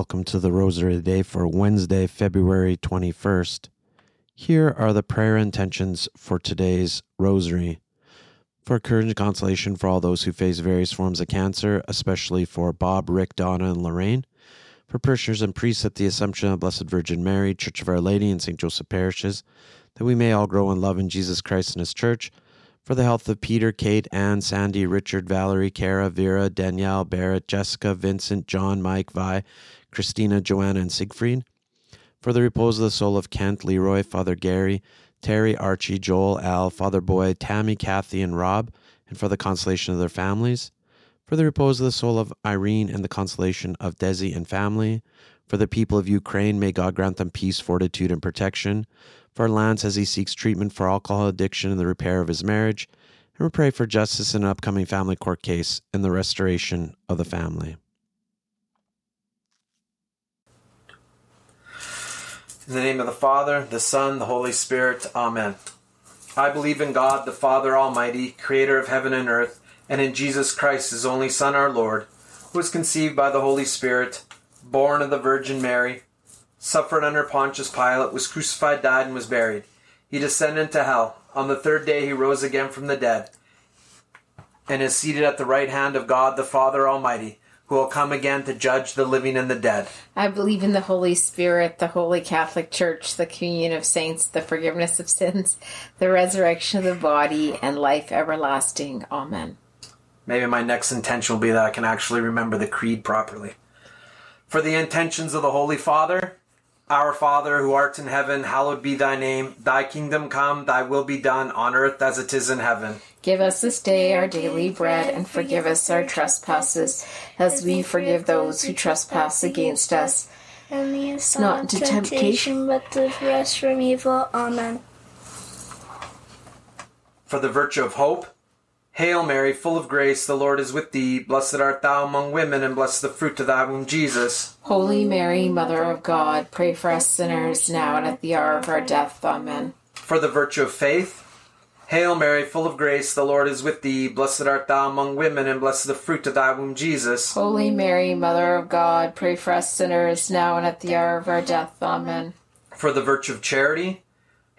Welcome to the Rosary Day for Wednesday, February 21st. Here are the prayer intentions for today's Rosary. For courage and consolation for all those who face various forms of cancer, especially for Bob, Rick, Donna, and Lorraine. For parishioners and priests at the Assumption of Blessed Virgin Mary, Church of Our Lady, and St. Joseph parishes, that we may all grow in love in Jesus Christ and His Church for the health of Peter, Kate, Anne, Sandy, Richard, Valerie, Kara, Vera, Danielle, Barrett, Jessica, Vincent, John, Mike, Vi, Christina, Joanna, and Siegfried. For the repose of the soul of Kent, Leroy, Father Gary, Terry, Archie, Joel, Al, Father Boy, Tammy, Kathy, and Rob, and for the consolation of their families. For the repose of the soul of Irene and the consolation of Desi and family. For the people of Ukraine, may God grant them peace, fortitude, and protection for Lance as he seeks treatment for alcohol addiction and the repair of his marriage, and we pray for justice in an upcoming family court case and the restoration of the family. In the name of the Father, the Son, the Holy Spirit, Amen. I believe in God, the Father Almighty, creator of heaven and earth, and in Jesus Christ, his only Son, our Lord, who was conceived by the Holy Spirit, born of the Virgin Mary suffered under Pontius Pilate, was crucified, died, and was buried. He descended into hell. On the third day he rose again from the dead, and is seated at the right hand of God the Father Almighty, who will come again to judge the living and the dead. I believe in the Holy Spirit, the Holy Catholic Church, the communion of saints, the forgiveness of sins, the resurrection of the body, and life everlasting. Amen. Maybe my next intention will be that I can actually remember the creed properly. For the intentions of the Holy Father, our Father who art in heaven, hallowed be thy name. Thy kingdom come, thy will be done on earth as it is in heaven. Give us this day our daily bread, and forgive us our trespasses, as we forgive those who trespass against us. And lead us not into temptation, but deliver us from evil. Amen. For the virtue of hope, Hail Mary, full of grace, the Lord is with thee. Blessed art thou among women, and blessed the fruit of thy womb, Jesus. Holy Mary, Mother of God, pray for us sinners, now and at the hour of our death. Amen. For the virtue of faith, Hail Mary, full of grace, the Lord is with thee. Blessed art thou among women, and blessed the fruit of thy womb, Jesus. Holy Mary, Mother of God, pray for us sinners, now and at the hour of our death. Amen. For the virtue of charity,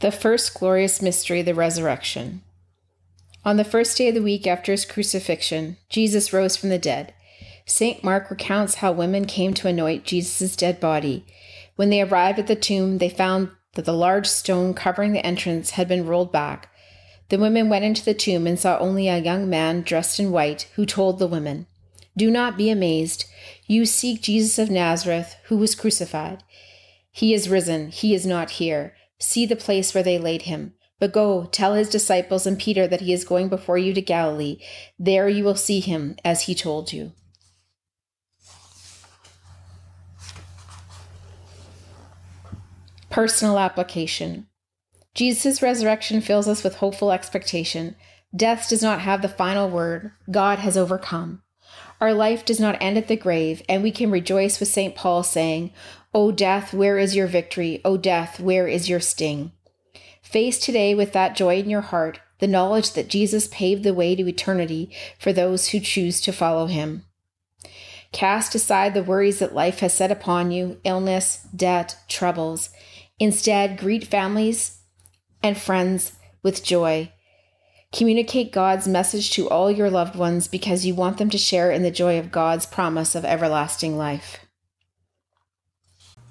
The first glorious mystery, the resurrection. On the first day of the week after his crucifixion, Jesus rose from the dead. St. Mark recounts how women came to anoint Jesus' dead body. When they arrived at the tomb, they found that the large stone covering the entrance had been rolled back. The women went into the tomb and saw only a young man dressed in white, who told the women, Do not be amazed. You seek Jesus of Nazareth, who was crucified. He is risen. He is not here. See the place where they laid him. But go, tell his disciples and Peter that he is going before you to Galilee. There you will see him, as he told you. Personal application Jesus' resurrection fills us with hopeful expectation. Death does not have the final word, God has overcome. Our life does not end at the grave, and we can rejoice with St. Paul saying, O death, where is your victory? O death, where is your sting? Face today with that joy in your heart, the knowledge that Jesus paved the way to eternity for those who choose to follow him. Cast aside the worries that life has set upon you illness, debt, troubles. Instead, greet families and friends with joy. Communicate God's message to all your loved ones because you want them to share in the joy of God's promise of everlasting life.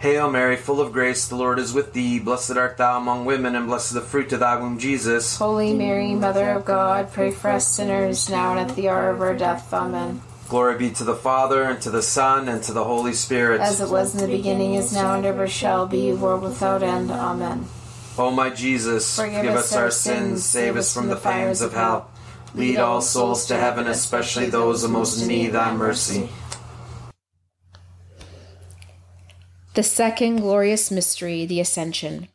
Hail Mary, full of grace, the Lord is with thee. Blessed art thou among women, and blessed the fruit of thy womb, Jesus. Holy Mary, Mother of God, pray for us sinners, now and at the hour of our death. Amen. Glory be to the Father, and to the Son, and to the Holy Spirit. As it was in the beginning, is now, and ever shall be, world without end. Amen. O my Jesus, Forgive forgive us our sins, save us from the fires of hell. Lead all souls to heaven, especially those in most need thy mercy. The second glorious mystery, the Ascension.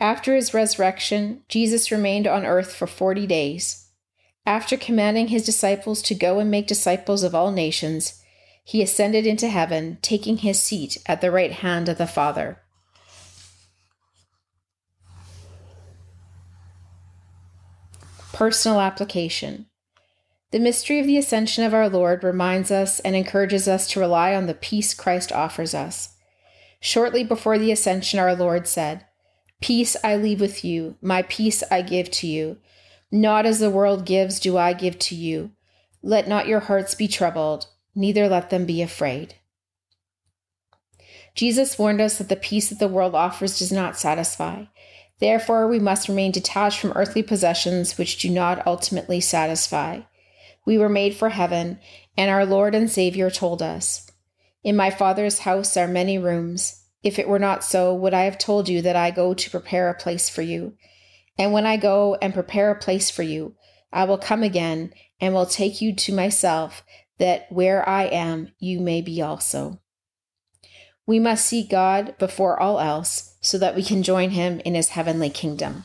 After his resurrection, Jesus remained on earth for forty days. After commanding his disciples to go and make disciples of all nations, he ascended into heaven, taking his seat at the right hand of the Father. Personal application. The mystery of the ascension of our Lord reminds us and encourages us to rely on the peace Christ offers us. Shortly before the ascension, our Lord said, Peace I leave with you, my peace I give to you. Not as the world gives, do I give to you. Let not your hearts be troubled, neither let them be afraid. Jesus warned us that the peace that the world offers does not satisfy. Therefore, we must remain detached from earthly possessions which do not ultimately satisfy. We were made for heaven, and our Lord and Savior told us, In my Father's house are many rooms. If it were not so, would I have told you that I go to prepare a place for you? And when I go and prepare a place for you, I will come again and will take you to myself, that where I am, you may be also. We must seek God before all else so that we can join him in his heavenly kingdom.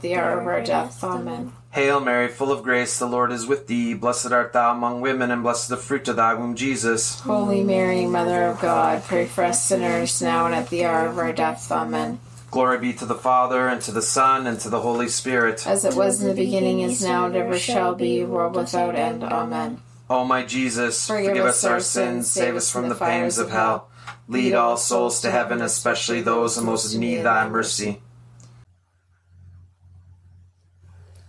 the hour of our death. Amen. Hail Mary, full of grace, the Lord is with thee. Blessed art thou among women, and blessed the fruit of thy womb, Jesus. Holy Mary, Mother of God, pray for us sinners now and at the hour of our death. Amen. Glory be to the Father, and to the Son, and to the Holy Spirit. As it was in the beginning, is now, and ever shall be, world without end. Amen. O my Jesus, forgive, us our sins, save us from the fires of hell. Lead all souls to heaven, especially those who most need thy mercy.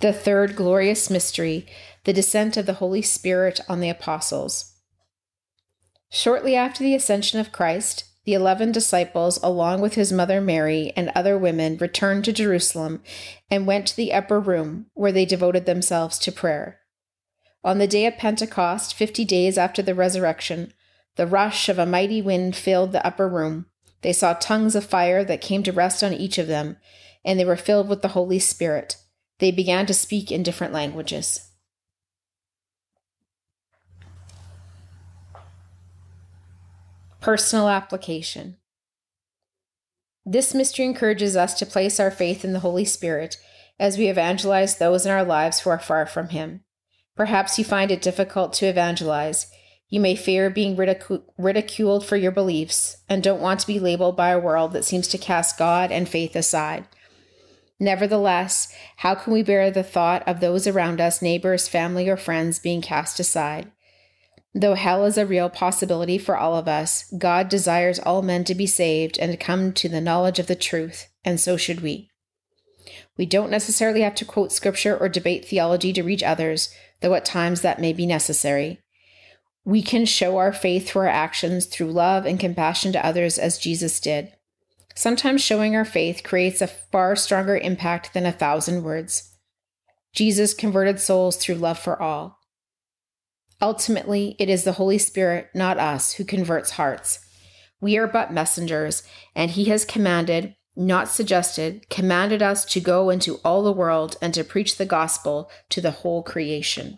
The third glorious mystery, the descent of the Holy Spirit on the apostles. Shortly after the ascension of Christ, the eleven disciples, along with his mother Mary and other women, returned to Jerusalem and went to the upper room, where they devoted themselves to prayer. On the day of Pentecost, fifty days after the resurrection, the rush of a mighty wind filled the upper room. They saw tongues of fire that came to rest on each of them, and they were filled with the Holy Spirit. They began to speak in different languages. Personal application. This mystery encourages us to place our faith in the Holy Spirit as we evangelize those in our lives who are far from Him. Perhaps you find it difficult to evangelize. You may fear being ridicu- ridiculed for your beliefs and don't want to be labeled by a world that seems to cast God and faith aside. Nevertheless, how can we bear the thought of those around us, neighbors, family, or friends, being cast aside? Though hell is a real possibility for all of us, God desires all men to be saved and to come to the knowledge of the truth, and so should we. We don't necessarily have to quote scripture or debate theology to reach others, though at times that may be necessary. We can show our faith through our actions, through love and compassion to others, as Jesus did. Sometimes showing our faith creates a far stronger impact than a thousand words. Jesus converted souls through love for all. Ultimately, it is the Holy Spirit, not us, who converts hearts. We are but messengers, and He has commanded, not suggested, commanded us to go into all the world and to preach the gospel to the whole creation.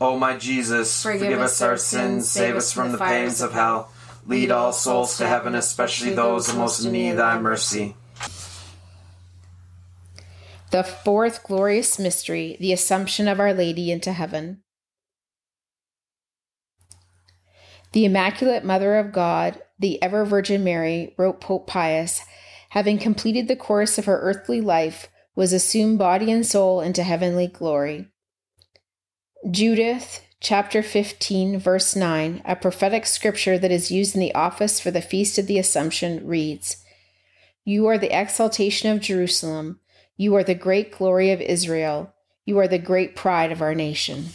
O my Jesus, forgive, forgive us our sins, save us from the pains of hell. Lead all souls to heaven, especially those who most in need of thy mercy. The fourth glorious mystery, the Assumption of Our Lady into heaven. The Immaculate Mother of God, the ever Virgin Mary, wrote Pope Pius, having completed the course of her earthly life, was assumed body and soul into heavenly glory. Judith, chapter 15, verse 9, a prophetic scripture that is used in the office for the Feast of the Assumption, reads You are the exaltation of Jerusalem, you are the great glory of Israel, you are the great pride of our nation.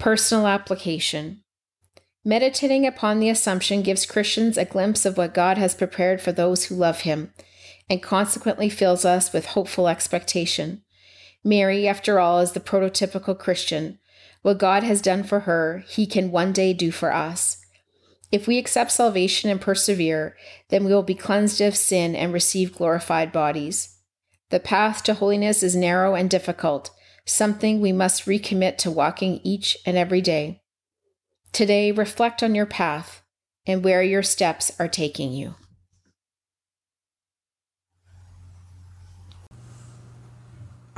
Personal application. Meditating upon the Assumption gives Christians a glimpse of what God has prepared for those who love Him, and consequently fills us with hopeful expectation. Mary, after all, is the prototypical Christian. What God has done for her, He can one day do for us. If we accept salvation and persevere, then we will be cleansed of sin and receive glorified bodies. The path to holiness is narrow and difficult something we must recommit to walking each and every day. Today, reflect on your path and where your steps are taking you.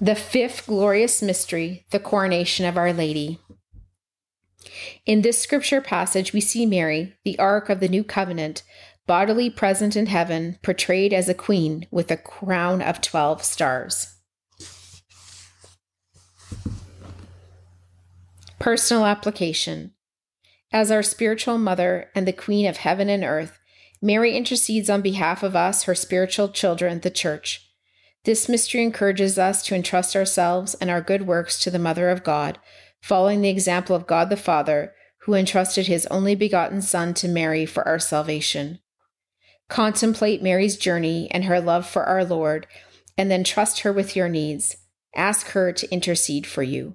The fifth glorious mystery, the coronation of Our Lady. In this scripture passage, we see Mary, the Ark of the New Covenant, bodily present in heaven, portrayed as a queen with a crown of 12 stars. Personal application. As our spiritual mother and the queen of heaven and earth, Mary intercedes on behalf of us, her spiritual children, the church. This mystery encourages us to entrust ourselves and our good works to the Mother of God, following the example of God the Father, who entrusted his only begotten Son to Mary for our salvation. Contemplate Mary's journey and her love for our Lord, and then trust her with your needs. Ask her to intercede for you.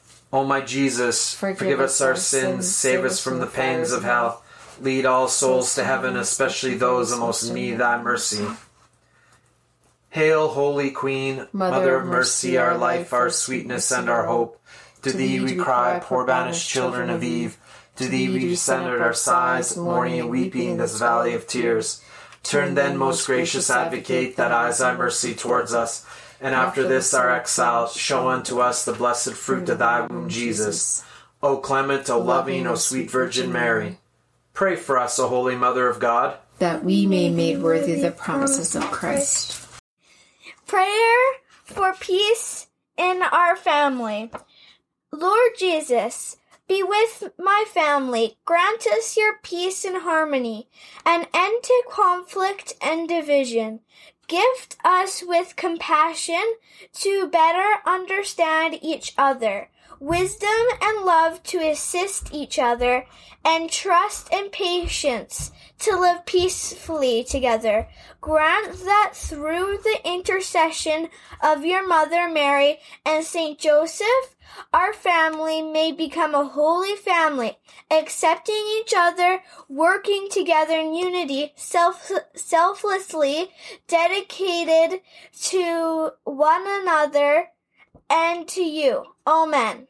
O my Jesus, Forgive forgive us our sins, sins, save us from the pains of hell. Lead all souls to heaven, especially those most need thy mercy. Hail, Holy Queen, Mother of mercy, our life, our sweetness, and our hope. To thee we cry, poor banished children of Eve. To thee we descend at our sighs, mourning and weeping in this valley of tears. Turn then, most gracious advocate, that eyes thy mercy towards us. And after this our exile, show unto us the blessed fruit of thy womb, Jesus. O clement, O loving, O sweet Virgin Mary. Pray for us, O Holy Mother of God. That we may be made worthy of the promises of Christ. Prayer for peace in our family. Lord Jesus, be with my family. Grant us your peace and harmony, an end to conflict and division. Gift us with compassion to better understand each other, wisdom and love to assist each other, and trust and patience to live peacefully together. Grant that through the intercession of your mother Mary and Saint Joseph, our family may become a holy family, accepting each other, working together in unity, self, selflessly dedicated to one another and to you. Amen.